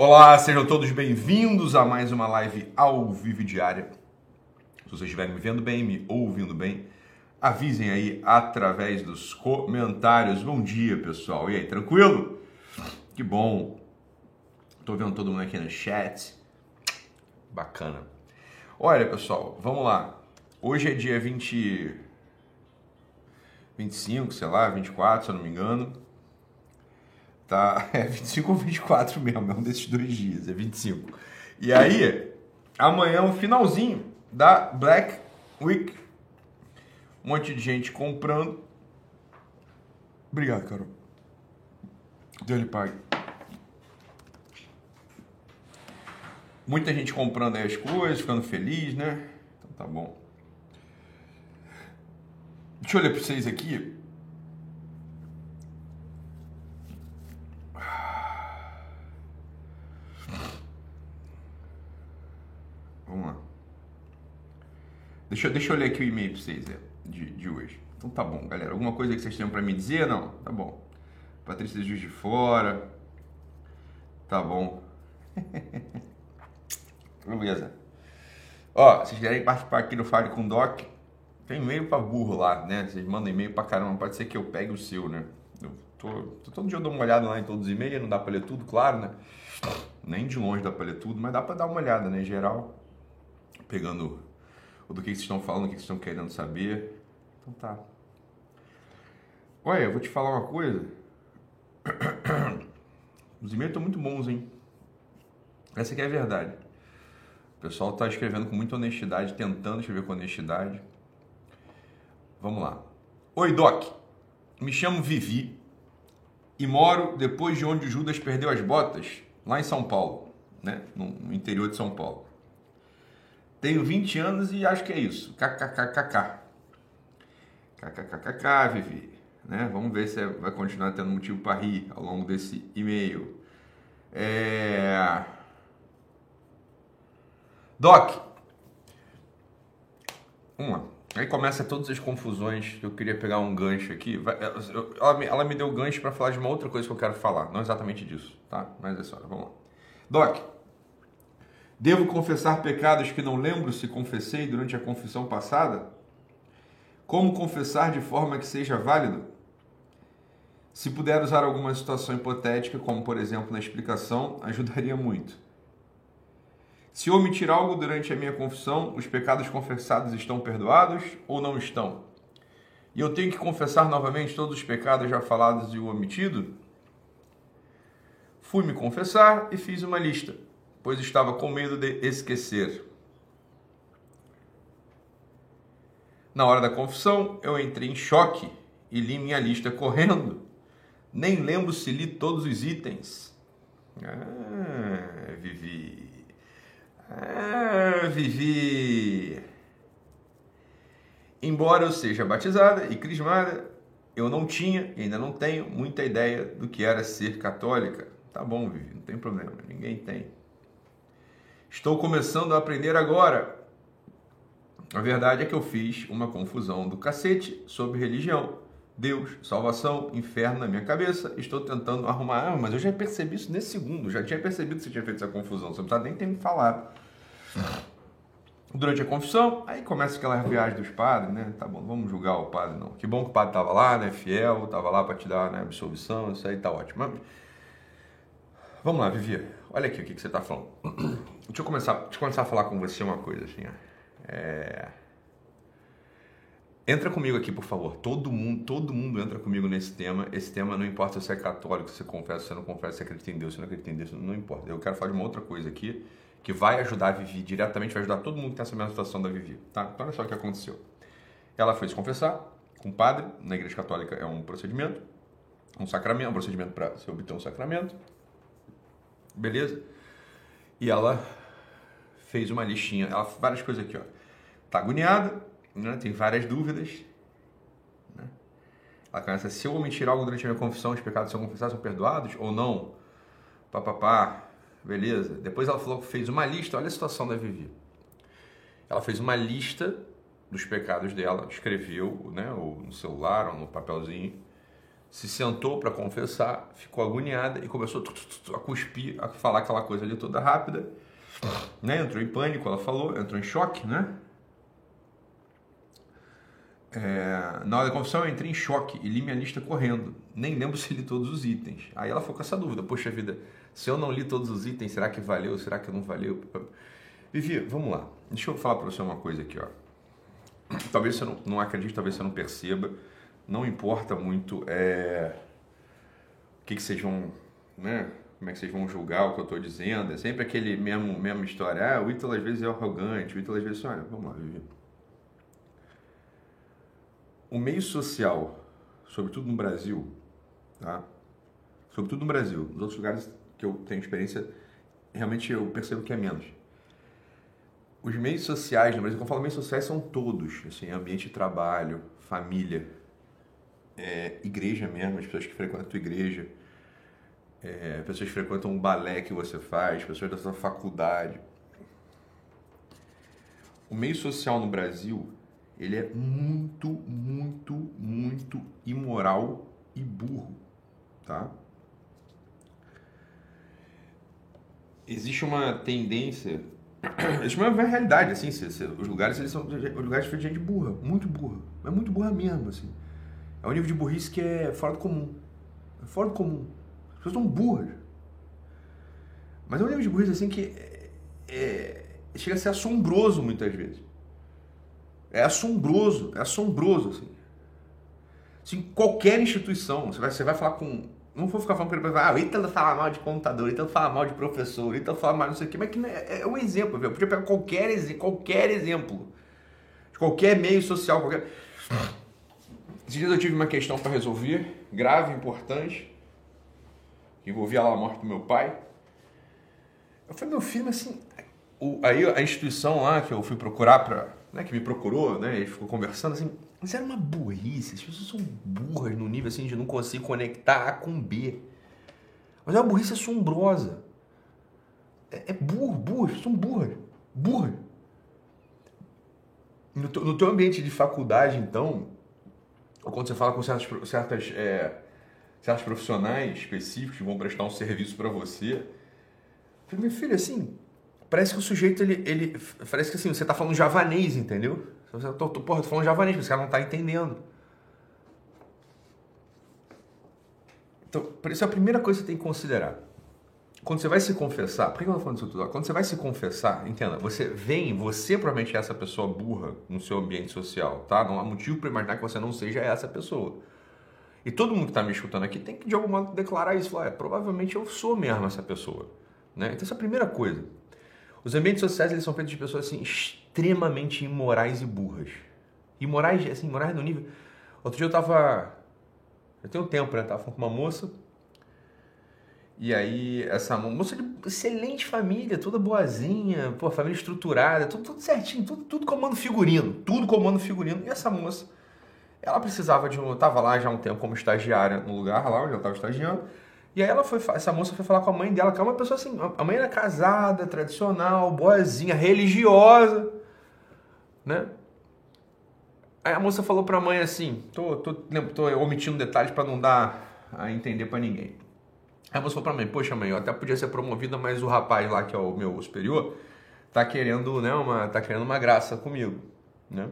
Olá, sejam todos bem-vindos a mais uma live ao vivo diária. Se vocês estiverem me vendo bem, me ouvindo bem, avisem aí através dos comentários. Bom dia, pessoal. E aí, tranquilo? Que bom. Tô vendo todo mundo aqui no chat. Bacana. Olha, pessoal, vamos lá. Hoje é dia 20 25, sei lá, 24, se eu não me engano. Tá, é 25 ou 24 mesmo, é um desses dois dias, é 25. E aí, amanhã é o finalzinho da Black Week. Um monte de gente comprando. Obrigado, Carol. Deus lhe pague. Muita gente comprando aí as coisas, ficando feliz, né? Então tá bom. Deixa eu ler para vocês aqui. Vamos lá. Deixa, deixa eu ler aqui o e-mail para vocês é, de, de hoje. Então tá bom, galera. Alguma coisa que vocês tenham para me dizer? Não? Tá bom. Patrícia Juiz de Fora. Tá bom. Beleza. Ó, vocês quiserem participar aqui do Fale com Doc, tem e-mail pra burro lá, né? Vocês mandam e-mail pra caramba, pode ser que eu pegue o seu, né? Eu tô, tô todo dia eu dou uma olhada lá em todos os e-mails, não dá pra ler tudo, claro, né? Nem de longe dá pra ler tudo, mas dá pra dar uma olhada, né? Em geral, pegando o do que vocês estão falando, o que vocês estão querendo saber. Então tá. Olha, eu vou te falar uma coisa. Os e-mails estão muito bons, hein? Essa aqui é a verdade. O pessoal está escrevendo com muita honestidade, tentando escrever com honestidade. Vamos lá. Oi, Doc. Me chamo Vivi e moro depois de onde Judas perdeu as botas, lá em São Paulo, né? no interior de São Paulo. Tenho 20 anos e acho que é isso. KKKKK. KKKKK, Vivi. Né? Vamos ver se vai continuar tendo motivo para rir ao longo desse e-mail. É... Doc. Lá. Aí começa todas as confusões. Eu queria pegar um gancho aqui. Ela me, ela me deu gancho para falar de uma outra coisa que eu quero falar. Não exatamente disso, tá? Mas é só, vamos lá. Doc, devo confessar pecados que não lembro se confessei durante a confissão passada? Como confessar de forma que seja válido? Se puder usar alguma situação hipotética, como por exemplo na explicação, ajudaria muito. Se omitir algo durante a minha confissão, os pecados confessados estão perdoados ou não estão? E eu tenho que confessar novamente todos os pecados já falados e o omitido? Fui me confessar e fiz uma lista, pois estava com medo de esquecer. Na hora da confissão, eu entrei em choque e li minha lista correndo. Nem lembro se li todos os itens. Ah, Vivi. Ah, Vivi. Embora eu seja batizada e crismada, eu não tinha e ainda não tenho muita ideia do que era ser católica. Tá bom, Vivi, não tem problema, ninguém tem. Estou começando a aprender agora. A verdade é que eu fiz uma confusão do cacete sobre religião. Deus, salvação, inferno na minha cabeça. Estou tentando arrumar. Ah, mas eu já percebi isso nesse segundo. Já tinha percebido que você tinha feito essa confusão. Você não precisa nem ter me falado. Durante a confissão, aí começa aquela viagem dos padres, né? Tá bom, vamos julgar o padre, não. Que bom que o padre estava lá, né? Fiel, estava lá para te dar né, absolvição, isso aí tá ótimo. Vamos lá, Vivi. Olha aqui o que, que você está falando. Deixa eu, começar, deixa eu começar a falar com você uma coisa assim. É... Entra comigo aqui, por favor. Todo mundo, todo mundo entra comigo nesse tema. Esse tema não importa se você é católico, se você confessa, se você não confessa, se você acredita em Deus, se não acredita em Deus, não importa. Eu quero falar de uma outra coisa aqui que vai ajudar a Vivi diretamente, vai ajudar todo mundo que tem essa mesma situação da Vivi, tá? Então olha só o que aconteceu. Ela foi se confessar com o padre, na igreja católica é um procedimento, um sacramento, um procedimento para se obter um sacramento. Beleza? E ela fez uma listinha, ela várias coisas aqui, ó. Tá agoniada, né? tem várias dúvidas. Né? Ela começa, se eu omitir algo durante a minha confissão, os pecados são confessados, são perdoados ou não? Papapá. Beleza? Depois ela falou que fez uma lista, olha a situação da Vivi. Ela fez uma lista dos pecados dela, escreveu né, ou no celular ou no papelzinho, se sentou para confessar, ficou agoniada e começou a cuspir, a falar aquela coisa ali toda rápida. Né? Entrou em pânico, ela falou, entrou em choque, né? É, na hora da confissão eu entrei em choque e li minha lista correndo. Nem lembro se li todos os itens. Aí ela ficou com essa dúvida: Poxa vida, se eu não li todos os itens, será que valeu? Será que não valeu? Vivi, vamos lá. Deixa eu falar para você uma coisa aqui, ó. Talvez você não, não acredite, talvez você não perceba. Não importa muito é, o que, que vão, né? Como é que vocês vão julgar o que eu estou dizendo? É sempre aquele mesmo, mesma história. Ah, o Ítalo às vezes é arrogante, o Ítalo às vezes... Olha, vamos lá, Vivi o meio social, sobretudo no Brasil, tá? Sobretudo no Brasil, nos outros lugares que eu tenho experiência, realmente eu percebo que é menos. Os meios sociais no Brasil, quando eu falo meios sociais, são todos, assim, ambiente de trabalho, família, é, igreja mesmo, as pessoas que frequentam a tua igreja, é, pessoas que frequentam o balé que você faz, pessoas da sua faculdade. O meio social no Brasil ele é muito, muito, muito imoral e burro, tá? Existe uma tendência, existe uma realidade, assim, os lugares eles são os lugares de gente burra, muito burra, mas muito burra mesmo, assim. É um nível de burrice que é fora do comum, é fora do comum. As pessoas são burras, mas é um nível de burrice assim que é, é, chega a ser assombroso muitas vezes. É assombroso, é assombroso, assim. Assim, qualquer instituição, você vai, você vai falar com... Não vou ficar falando para ele, ah, o Ítalo fala mal de contador, Ítalo fala mal de professor, Ítalo fala mal não sei o quê, mas que é, é um exemplo, viu? eu podia pegar qualquer, qualquer exemplo, de qualquer meio social, qualquer... Esses dias eu tive uma questão para resolver, grave, importante, envolvia lá a morte do meu pai. Eu falei, meu filho, assim, o, aí a instituição lá que eu fui procurar para né, que me procurou, né, e ficou conversando assim, mas era uma burrice, as pessoas são burras no nível assim de não conseguir conectar A com B. Mas é uma burrice assombrosa. É, é burro, burras, são burras, burras. No, no teu ambiente de faculdade, então, ou quando você fala com certas, certas, é, certos profissionais específicos que vão prestar um serviço para você, falei, meu filho, assim, parece que o sujeito, ele, ele parece que assim, você tá falando javanês, entendeu? Você, tô, tô, porra, tô falando javanês, mas o cara não tá entendendo. Então, isso é a primeira coisa que você tem que considerar. Quando você vai se confessar, por que eu tô falando isso tudo? Quando você vai se confessar, entenda, você vem, você provavelmente é essa pessoa burra no seu ambiente social, tá? Não há motivo para imaginar que você não seja essa pessoa. E todo mundo que está me escutando aqui tem que de algum modo declarar isso. Falar, é, provavelmente eu sou mesmo essa pessoa. Né? Então essa é a primeira coisa. Os ambientes sociais eles são feitos de pessoas assim extremamente imorais e burras. Imorais, assim, imorais no nível. Outro dia eu tava. Eu tenho um tempo, né? Tava falando com uma moça. E aí, essa moça de excelente família, toda boazinha, pô, família estruturada, tudo, tudo certinho, tudo, tudo comando figurino, tudo comando figurino. E essa moça, ela precisava de um. Tava lá já há um tempo como estagiária no lugar lá onde ela tava estagiando. E aí ela foi, essa moça foi falar com a mãe dela, que é uma pessoa assim, a mãe era casada, tradicional, boazinha, religiosa, né? Aí a moça falou para a mãe assim, tô, tô, tô omitindo detalhes para não dar a entender para ninguém. Aí a moça falou para a mãe, poxa mãe, eu até podia ser promovida, mas o rapaz lá, que é o meu superior, tá querendo, né, uma, tá querendo uma graça comigo, né?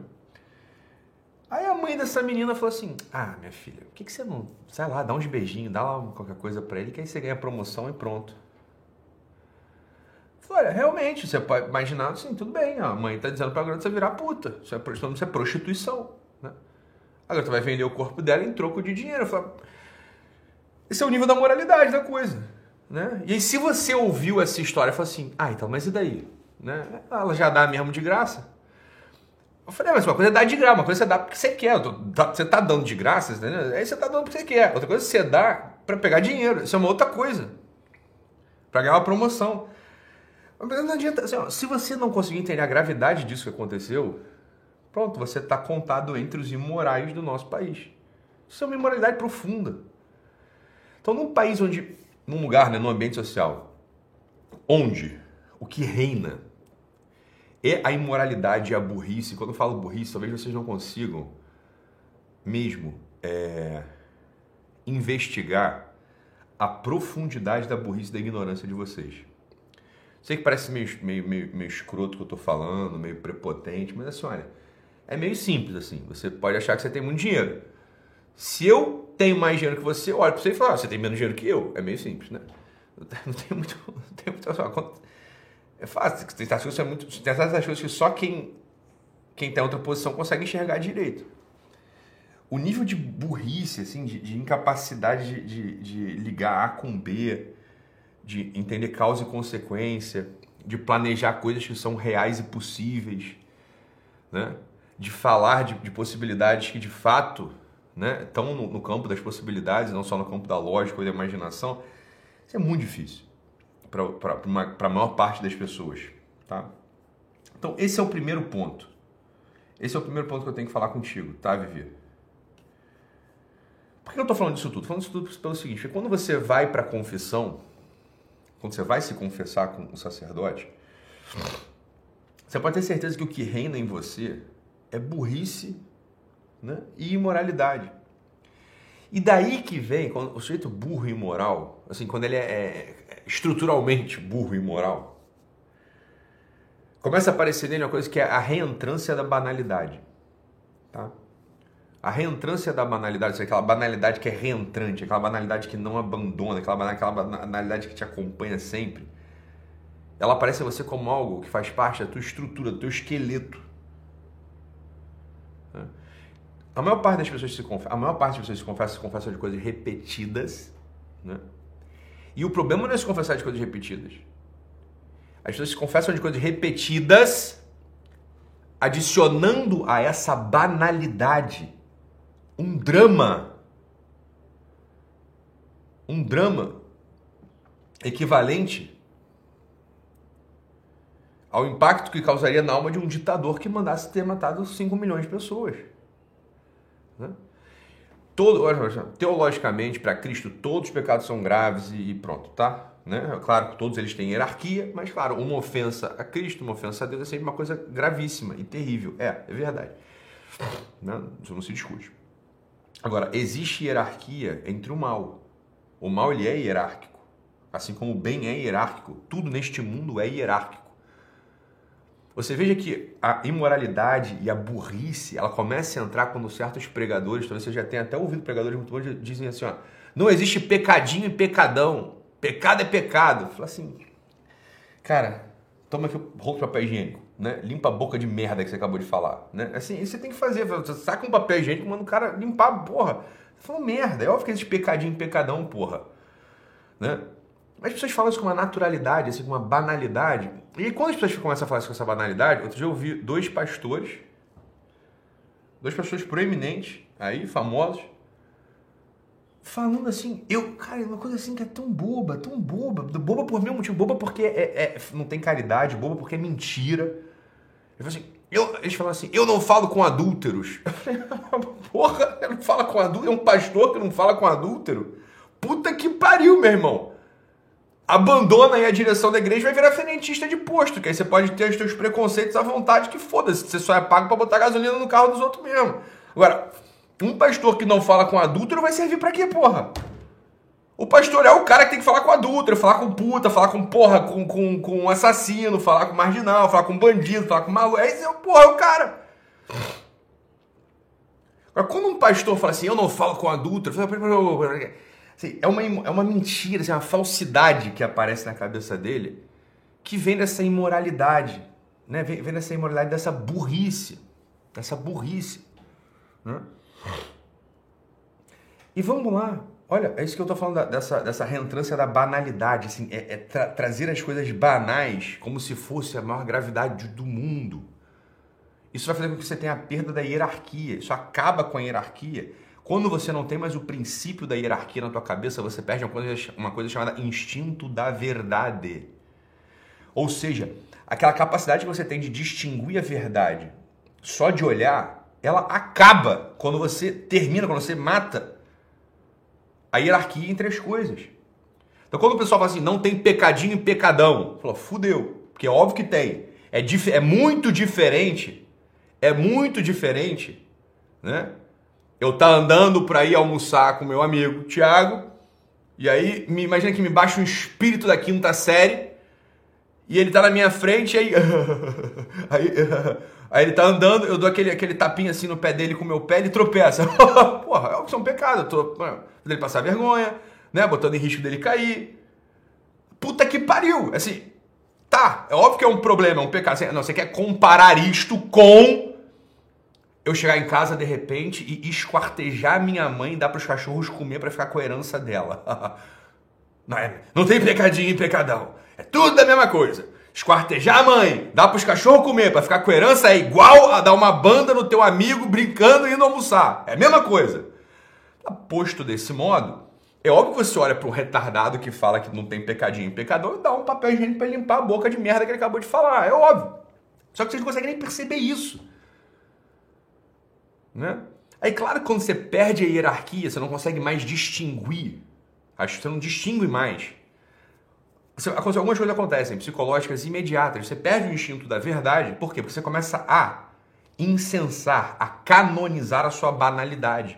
Mãe dessa menina falou assim: Ah, minha filha, por que, que você não, sei lá, dá uns beijinhos, dá lá qualquer coisa pra ele, que aí você ganha promoção e pronto. Olha, realmente, você pode imaginar assim, tudo bem, a mãe tá dizendo pra garota você virar puta, isso é, isso é prostituição, né? A garota vai vender o corpo dela em troco de dinheiro. Falei, esse é o nível da moralidade da coisa, né? E aí se você ouviu essa história, fala assim, ah, então, mas e daí? Né? Ela já dá mesmo de graça. Eu falei, ah, mas uma coisa é dar de graça, uma coisa é você dá porque você quer. Você tá dando de graça, entendeu? Aí você tá dando porque você quer. Outra coisa é você dá para pegar dinheiro. Isso é uma outra coisa. Para ganhar uma promoção. Mas não adianta, assim, ó, se você não conseguir entender a gravidade disso que aconteceu, pronto, você está contado entre os imorais do nosso país. Isso é uma imoralidade profunda. Então, num país onde, num lugar, né, num ambiente social, onde o que reina é a imoralidade e a burrice. Quando eu falo burrice, talvez vocês não consigam mesmo é, investigar a profundidade da burrice e da ignorância de vocês. Sei que parece meio, meio, meio, meio escroto que eu estou falando, meio prepotente, mas assim, olha, é meio simples assim. Você pode achar que você tem muito dinheiro. Se eu tenho mais dinheiro que você, eu olho para você e falo, ah, você tem menos dinheiro que eu. É meio simples, né? Não tem muito. Não tem muito é fácil. Tem certas coisas, é muito, tem certas coisas que só quem, quem tem outra posição consegue enxergar direito. O nível de burrice, assim, de, de incapacidade de, de, de ligar A com B, de entender causa e consequência, de planejar coisas que são reais e possíveis, né? de falar de, de possibilidades que de fato né, estão no, no, campo das possibilidades, não só no campo da lógica ou da imaginação, isso é muito difícil para a maior parte das pessoas. Tá? Então, esse é o primeiro ponto. Esse é o primeiro ponto que eu tenho que falar contigo, tá, Vivi? Por que eu estou falando disso tudo? Falando disso tudo pelo seguinte: quando você vai para a confissão, quando você vai se confessar com o sacerdote, você pode ter certeza que o que reina em você é burrice né? e imoralidade. E daí que vem, quando o sujeito burro e imoral, assim, quando ele é, é estruturalmente burro e imoral, começa a aparecer nele uma coisa que é a reentrância da banalidade. Tá? A reentrância da banalidade, aquela banalidade que é reentrante, aquela banalidade que não abandona, aquela, aquela banalidade que te acompanha sempre, ela aparece a você como algo que faz parte da tua estrutura, do teu esqueleto. A maior parte das pessoas se confessa, a maior parte das pessoas se confessa, se confessa de coisas repetidas, né? E o problema não é se confessar de coisas repetidas. As pessoas se confessam de coisas repetidas, adicionando a essa banalidade um drama. Um drama equivalente ao impacto que causaria na alma de um ditador que mandasse ter matado 5 milhões de pessoas. Né? Todo, teologicamente, para Cristo, todos os pecados são graves e pronto, tá? Né? Claro que todos eles têm hierarquia, mas claro, uma ofensa a Cristo, uma ofensa a Deus é sempre uma coisa gravíssima e terrível. É, é verdade. Né? Isso não se discute. Agora, existe hierarquia entre o mal. O mal ele é hierárquico. Assim como o bem é hierárquico. Tudo neste mundo é hierárquico. Você veja que a imoralidade e a burrice, ela começa a entrar quando certos pregadores, talvez você já tenha até ouvido pregadores muito bons, dizem assim, ó, não existe pecadinho e pecadão. Pecado é pecado. Fala assim, cara, toma aqui o rolo de papel higiênico, né? Limpa a boca de merda que você acabou de falar, né? Assim, isso você tem que fazer. Você saca um papel higiênico manda o cara limpar, porra. Você falou merda. É óbvio que existe pecadinho e pecadão, porra. Né? As pessoas falam isso com uma naturalidade, assim, com uma banalidade. E quando as pessoas começam a falar isso com essa banalidade, outro dia eu ouvi dois pastores, dois pastores proeminentes, aí, famosos, falando assim, eu, cara, uma coisa assim que é tão boba, tão boba, boba por meu motivo, boba porque é, é, não tem caridade, boba porque é mentira. Eu assim, eu, eles falam assim, eu não falo com adúlteros. Porra, não fala com adúltero, é um pastor que não fala com adúltero? Puta que pariu, meu irmão abandona aí a direção da igreja e vai virar frentista de posto, que aí você pode ter os seus preconceitos à vontade, que foda-se, você só é pago para botar gasolina no carro dos outros mesmo. Agora, um pastor que não fala com adúltero vai servir para quê, porra? O pastor é o cara que tem que falar com adúltero, falar com puta, falar com porra, com, com, com assassino, falar com marginal, falar com bandido, falar com maluco. Esse é o porra, é o cara. Agora, quando um pastor fala assim, eu não falo com adúltero, Assim, é, uma, é uma mentira, assim, uma falsidade que aparece na cabeça dele que vem dessa imoralidade, né? vem, vem dessa imoralidade, dessa burrice, dessa burrice. Né? E vamos lá, olha, é isso que eu estou falando da, dessa, dessa reentrância da banalidade, assim, é, é tra trazer as coisas banais como se fosse a maior gravidade do mundo. Isso vai fazer com que você tenha a perda da hierarquia, isso acaba com a hierarquia quando você não tem mais o princípio da hierarquia na tua cabeça, você perde uma coisa, uma coisa chamada instinto da verdade. Ou seja, aquela capacidade que você tem de distinguir a verdade só de olhar, ela acaba quando você termina, quando você mata a hierarquia entre as coisas. Então quando o pessoal fala assim, não tem pecadinho e pecadão, fala, fudeu, porque é óbvio que tem. É, é muito diferente, é muito diferente, né? Eu tá andando para ir almoçar com meu amigo Tiago, e aí me imagina que me baixa um espírito da quinta série, e ele tá na minha frente, e aí, aí, aí ele tá andando, eu dou aquele, aquele tapinha assim no pé dele com o meu pé, ele tropeça. Porra, é um pecado, eu tô fazendo ele passar vergonha, né, botando em risco dele cair. Puta que pariu, assim, tá, é óbvio que é um problema, é um pecado. Não, você quer comparar isto com eu chegar em casa de repente e esquartejar minha mãe e dar para os cachorros comer para ficar com a herança dela. Não, é, não tem pecadinho e pecadão. É tudo a mesma coisa. Esquartejar a mãe, dar para os cachorros comer para ficar com a herança é igual a dar uma banda no teu amigo brincando e indo almoçar. É a mesma coisa. Tá posto desse modo, é óbvio que você olha para um retardado que fala que não tem pecadinho e pecadão e dá um papel higiênico para limpar a boca de merda que ele acabou de falar. É óbvio. Só que vocês não conseguem nem perceber isso. Né? Aí, claro quando você perde a hierarquia, você não consegue mais distinguir. Acho que você não distingue mais. Algumas coisas acontecem, psicológicas imediatas. Você perde o instinto da verdade. Por quê? Porque você começa a incensar, a canonizar a sua banalidade.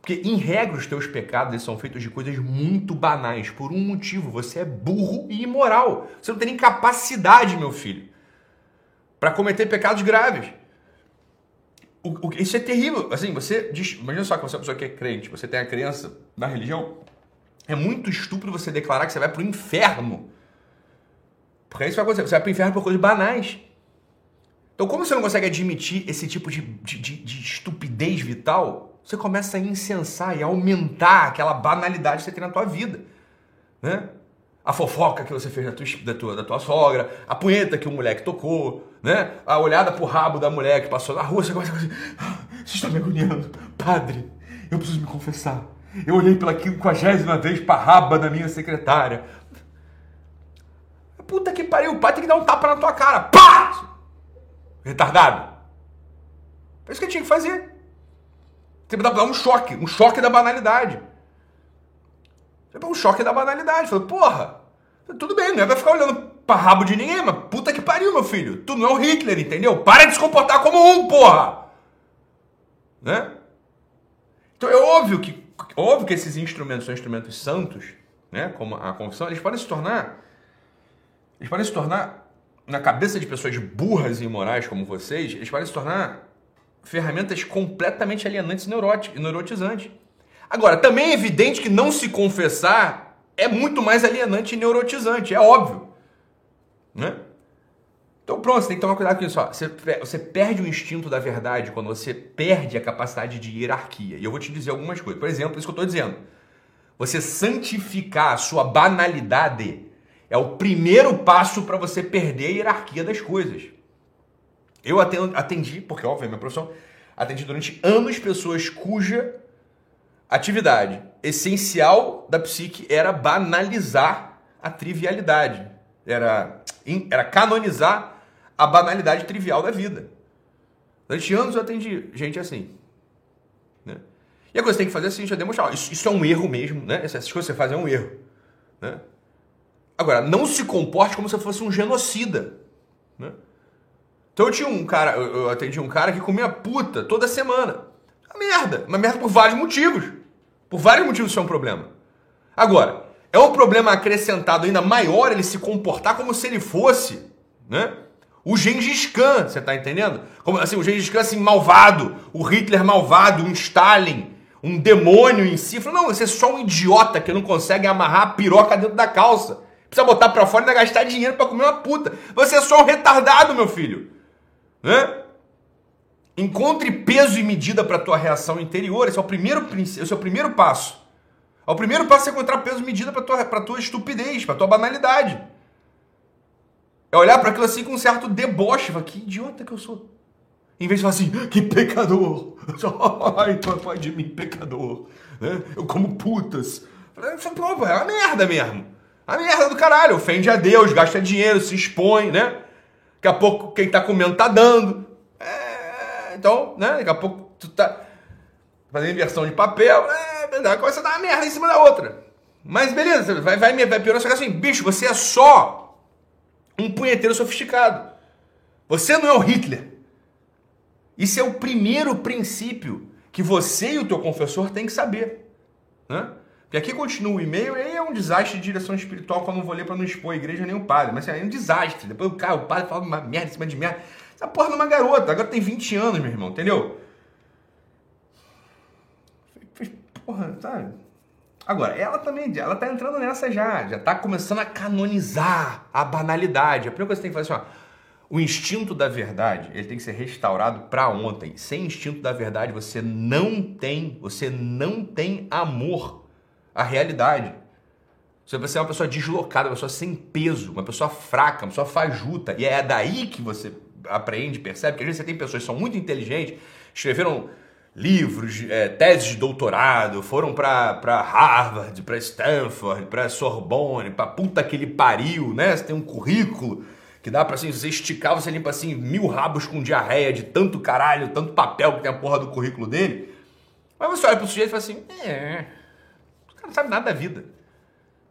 Porque, em regra, os teus pecados são feitos de coisas muito banais. Por um motivo, você é burro e imoral. Você não tem nem capacidade, meu filho, para cometer pecados graves. O, o, isso é terrível. Assim, você imagina só que você é uma pessoa que é crente, você tem a crença na religião. É muito estúpido você declarar que você vai pro inferno. Porque isso vai acontecer. Você vai pro inferno por coisas banais. Então, como você não consegue admitir esse tipo de, de, de, de estupidez vital, você começa a incensar e aumentar aquela banalidade que você tem na tua vida. Né? A fofoca que você fez da tua, da tua, da tua sogra, a punheta que o moleque tocou, né? A olhada pro rabo da mulher que passou na rua, você começa a ah, você está me agoniando. Padre, eu preciso me confessar. Eu olhei pela quinquagésima vez pra raba da minha secretária. Puta que pariu, o pai tem que dar um tapa na tua cara. Pá! Retardado. É isso que tinha que fazer. Tem que dar um choque, um choque da banalidade. É um choque da banalidade. Falei, porra, tudo bem, não é pra ficar olhando pra rabo de ninguém, mas puta que pariu, meu filho. Tu não é o Hitler, entendeu? Para de se comportar como um, porra! Né? Então é óbvio que, óbvio que esses instrumentos são instrumentos santos, né? Como a confissão, eles podem se tornar. Eles podem se tornar, na cabeça de pessoas burras e imorais como vocês, eles podem se tornar ferramentas completamente alienantes e neurotizantes. Agora, também é evidente que não se confessar é muito mais alienante e neurotizante, é óbvio. Né? Então, pronto, você tem que tomar cuidado com isso. Você, você perde o instinto da verdade quando você perde a capacidade de hierarquia. E eu vou te dizer algumas coisas. Por exemplo, isso que eu estou dizendo. Você santificar a sua banalidade é o primeiro passo para você perder a hierarquia das coisas. Eu atendi, porque óbvio é minha profissão, atendi durante anos pessoas cuja atividade essencial da psique era banalizar a trivialidade, era, era canonizar a banalidade trivial da vida. Durante anos eu atendi gente assim. Né? E a coisa que tem que fazer é assim, já demonstrar, isso, isso é um erro mesmo, né? Essas coisas que você faz é um erro. Né? Agora, não se comporte como se fosse um genocida. Né? Então eu tinha um cara, eu atendi um cara que comia puta toda semana. Uma merda, uma merda por vários motivos. Por vários motivos isso é um problema. Agora, é um problema acrescentado ainda maior ele se comportar como se ele fosse, né? O Gengis Khan, você tá entendendo? Como assim, o Gengis Khan assim malvado, o Hitler malvado, um Stalin, um demônio em si. Não, você é só um idiota que não consegue amarrar a piroca dentro da calça. Precisa botar pra fora e ainda gastar dinheiro para comer uma puta. Você é só um retardado, meu filho. Né? Encontre peso e medida para a tua reação interior. Esse é o primeiro esse é o primeiro passo. É o primeiro passo é encontrar peso e medida para tua para tua estupidez, para tua banalidade. É olhar para aquilo assim com um certo deboche, falar, que idiota que eu sou. Em vez de falar assim, que pecador. Ai, papai de mim, pecador. Né? Eu como putas. Pô, é uma merda mesmo. A merda do caralho. Ofende a Deus, gasta dinheiro, se expõe, né? Daqui a pouco quem tá comendo tá dando. Então, né? Daqui a pouco tu tá fazendo inversão de papel, é, começa a dar uma merda em cima da outra. Mas beleza, vai, vai, vai piorar, que assim, bicho, você é só um punheteiro sofisticado. Você não é o Hitler. Isso é o primeiro princípio que você e o teu confessor têm que saber. Né? Porque aqui continua o e-mail e aí é um desastre de direção espiritual que eu vou ler para não expor a igreja nem o padre. Mas assim, é um desastre. Depois o cara, o padre fala uma merda em cima de merda. Essa porra é uma garota, agora tem 20 anos, meu irmão, entendeu? Porra, tá. Agora, ela também, ela tá entrando nessa já, já tá começando a canonizar a banalidade. A primeira coisa que você tem que fazer assim, ó, o instinto da verdade, ele tem que ser restaurado para ontem. Sem instinto da verdade, você não tem, você não tem amor à realidade. Você é uma pessoa deslocada, uma pessoa sem peso, uma pessoa fraca, uma pessoa fajuta. E é daí que você aprende, percebe que às vezes você tem pessoas que são muito inteligentes, escreveram livros, é, teses de doutorado, foram para Harvard, para Stanford, para Sorbonne, para puta que ele pariu, né? Você tem um currículo que dá pra assim, você esticar, você limpa assim mil rabos com diarreia de tanto caralho, tanto papel que tem a porra do currículo dele. Mas você olha pro sujeito e fala assim: é, o cara não sabe nada da vida.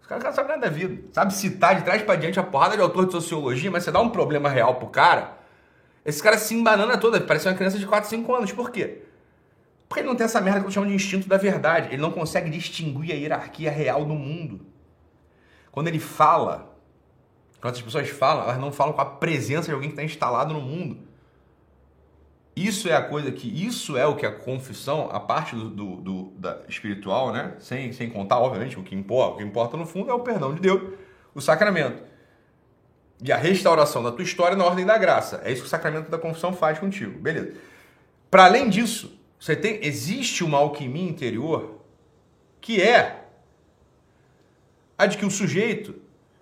Os caras não sabem nada da vida. Sabe citar de trás para diante a porrada de autor de sociologia, mas você dá um problema real pro cara, esse cara se embanana toda, parece uma criança de 4, 5 anos. Por quê? Porque ele não tem essa merda que eu chamo de instinto da verdade. Ele não consegue distinguir a hierarquia real no mundo. Quando ele fala, quando as pessoas falam, elas não falam com a presença de alguém que está instalado no mundo. Isso é a coisa que, isso é o que a confissão, a parte do, do, do, da espiritual, né? Sem, sem contar, obviamente, o que importa. O que importa no fundo é o perdão de Deus, o sacramento. E a restauração da tua história na ordem da graça. É isso que o sacramento da confissão faz contigo. Beleza. Para além disso, você tem, existe uma alquimia interior que é a de que o sujeito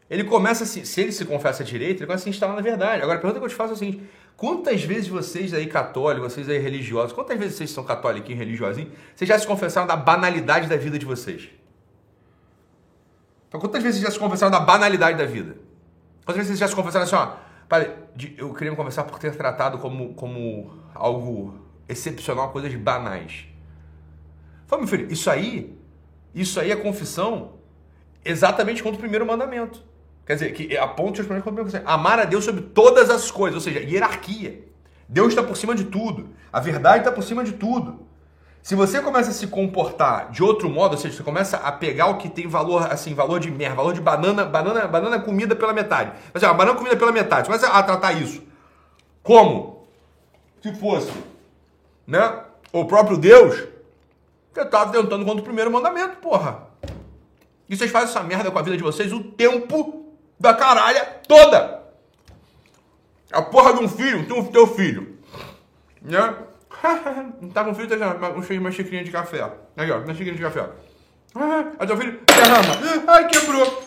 ele começa se, se ele se confessa direito, ele começa a se instalar na verdade. Agora, a pergunta que eu te faço é a seguinte: quantas vezes vocês aí católicos, vocês aí religiosos, quantas vezes vocês são católicos e religiosos, vocês já se confessaram da banalidade da vida de vocês? Então, quantas vezes vocês já se confessaram da banalidade da vida? Quantas vezes já se confessaram assim, ó, eu queria me confessar por ter tratado como, como algo excepcional, coisas banais. Fala, meu filho, isso aí, isso aí é confissão exatamente contra o primeiro mandamento. Quer dizer, que aponta os problemas Amar a Deus sobre todas as coisas, ou seja, hierarquia. Deus está por cima de tudo. A verdade está por cima de tudo. Se você começa a se comportar de outro modo, ou seja, você começa a pegar o que tem valor, assim, valor de merda, valor de banana, banana, banana comida pela metade. Mas, assim, banana comida pela metade. Você começa a tratar isso como se fosse, né, o próprio Deus, você está tentando contra o primeiro mandamento, porra. E vocês fazem essa merda com a vida de vocês o tempo da caralha toda. A porra de um filho, tem teu filho. Né? Tá com filho, tá já uma xicrinha de café. Aí, ó, uma xicrinha de café. Aí teu filho derrama. Ai, quebrou.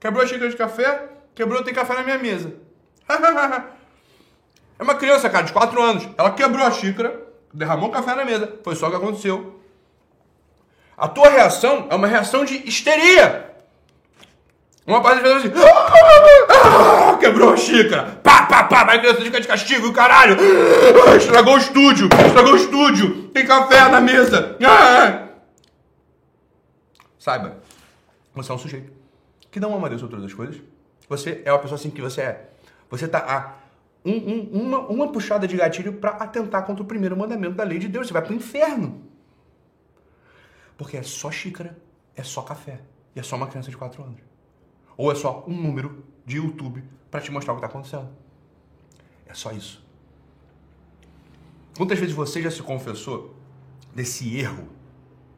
Quebrou a xícara de café, quebrou, tem café na minha mesa. É uma criança, cara, de 4 anos. Ela quebrou a xícara, derramou café na mesa. Foi só o que aconteceu. A tua reação é uma reação de histeria. Uma parte fez assim. Ah, quebrou a xícara. Pá, pá, pá. Vai criança de castigo, caralho. Ah, estragou o estúdio. Estragou o estúdio. Tem café na mesa. Ah. Saiba, você é um sujeito que não ama Deus sobre todas as coisas. Você é uma pessoa assim que você é. Você tá a um, um, uma, uma puxada de gatilho para atentar contra o primeiro mandamento da lei de Deus. Você vai pro inferno. Porque é só xícara, é só café. E é só uma criança de 4 anos. Ou é só um número de YouTube para te mostrar o que está acontecendo. É só isso. Quantas vezes você já se confessou desse erro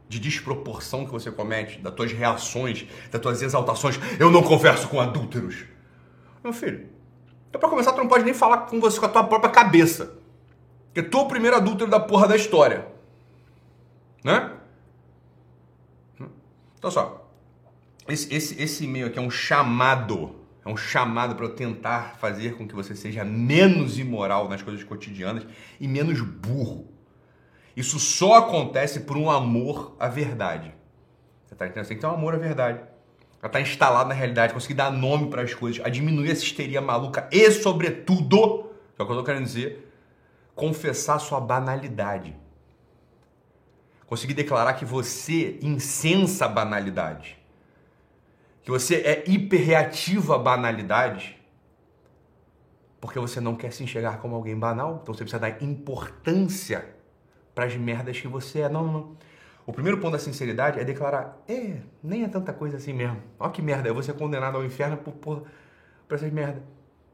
de desproporção que você comete, das tuas reações, das tuas exaltações? Eu não converso com adúlteros. Meu filho, então para começar, tu não pode nem falar com você com a tua própria cabeça. Porque tu é o primeiro adúltero da porra da história. Né? Então só, esse, esse, esse e-mail aqui é um chamado. É um chamado para eu tentar fazer com que você seja menos imoral nas coisas cotidianas e menos burro. Isso só acontece por um amor à verdade. Você tá entendendo? Você tem que ter um amor à verdade. Ela tá instalado na realidade, conseguir dar nome para as coisas, a diminuir essa histeria maluca e, sobretudo, que é o que eu tô querendo dizer, confessar sua banalidade. Conseguir declarar que você incensa a banalidade que você é hiperreativo à banalidade, porque você não quer se enxergar como alguém banal, então você precisa dar importância para as merdas que você é. Não, não. O primeiro ponto da sinceridade é declarar: é, nem é tanta coisa assim mesmo. Olha que merda, eu vou ser condenado ao inferno por, por, por essas merdas.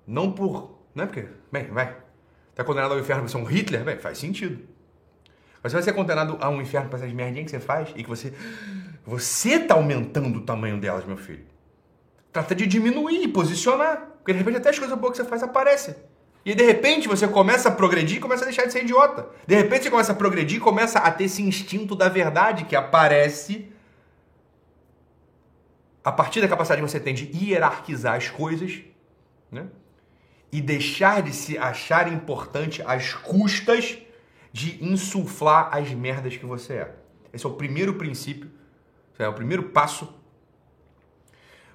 Não por. Não é porque. Bem, vai. Tá condenado ao inferno por ser um Hitler? Bem, faz sentido. Mas você vai ser condenado a um inferno por essas merdinhas que você faz e que você. Você tá aumentando o tamanho delas, meu filho. Trata de diminuir e posicionar. Porque de repente até as coisas boas que você faz aparecem. E de repente você começa a progredir e começa a deixar de ser idiota. De repente você começa a progredir e começa a ter esse instinto da verdade que aparece a partir da capacidade que você tem de hierarquizar as coisas, né? E deixar de se achar importante às custas de insuflar as merdas que você é. Esse é o primeiro princípio, é o primeiro passo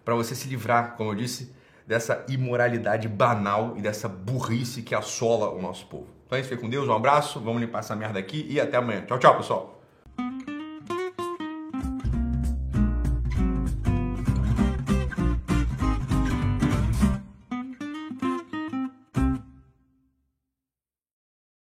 para você se livrar, como eu disse, dessa imoralidade banal e dessa burrice que assola o nosso povo. Então é isso, fica com Deus, um abraço, vamos limpar essa merda aqui e até amanhã. Tchau, tchau, pessoal.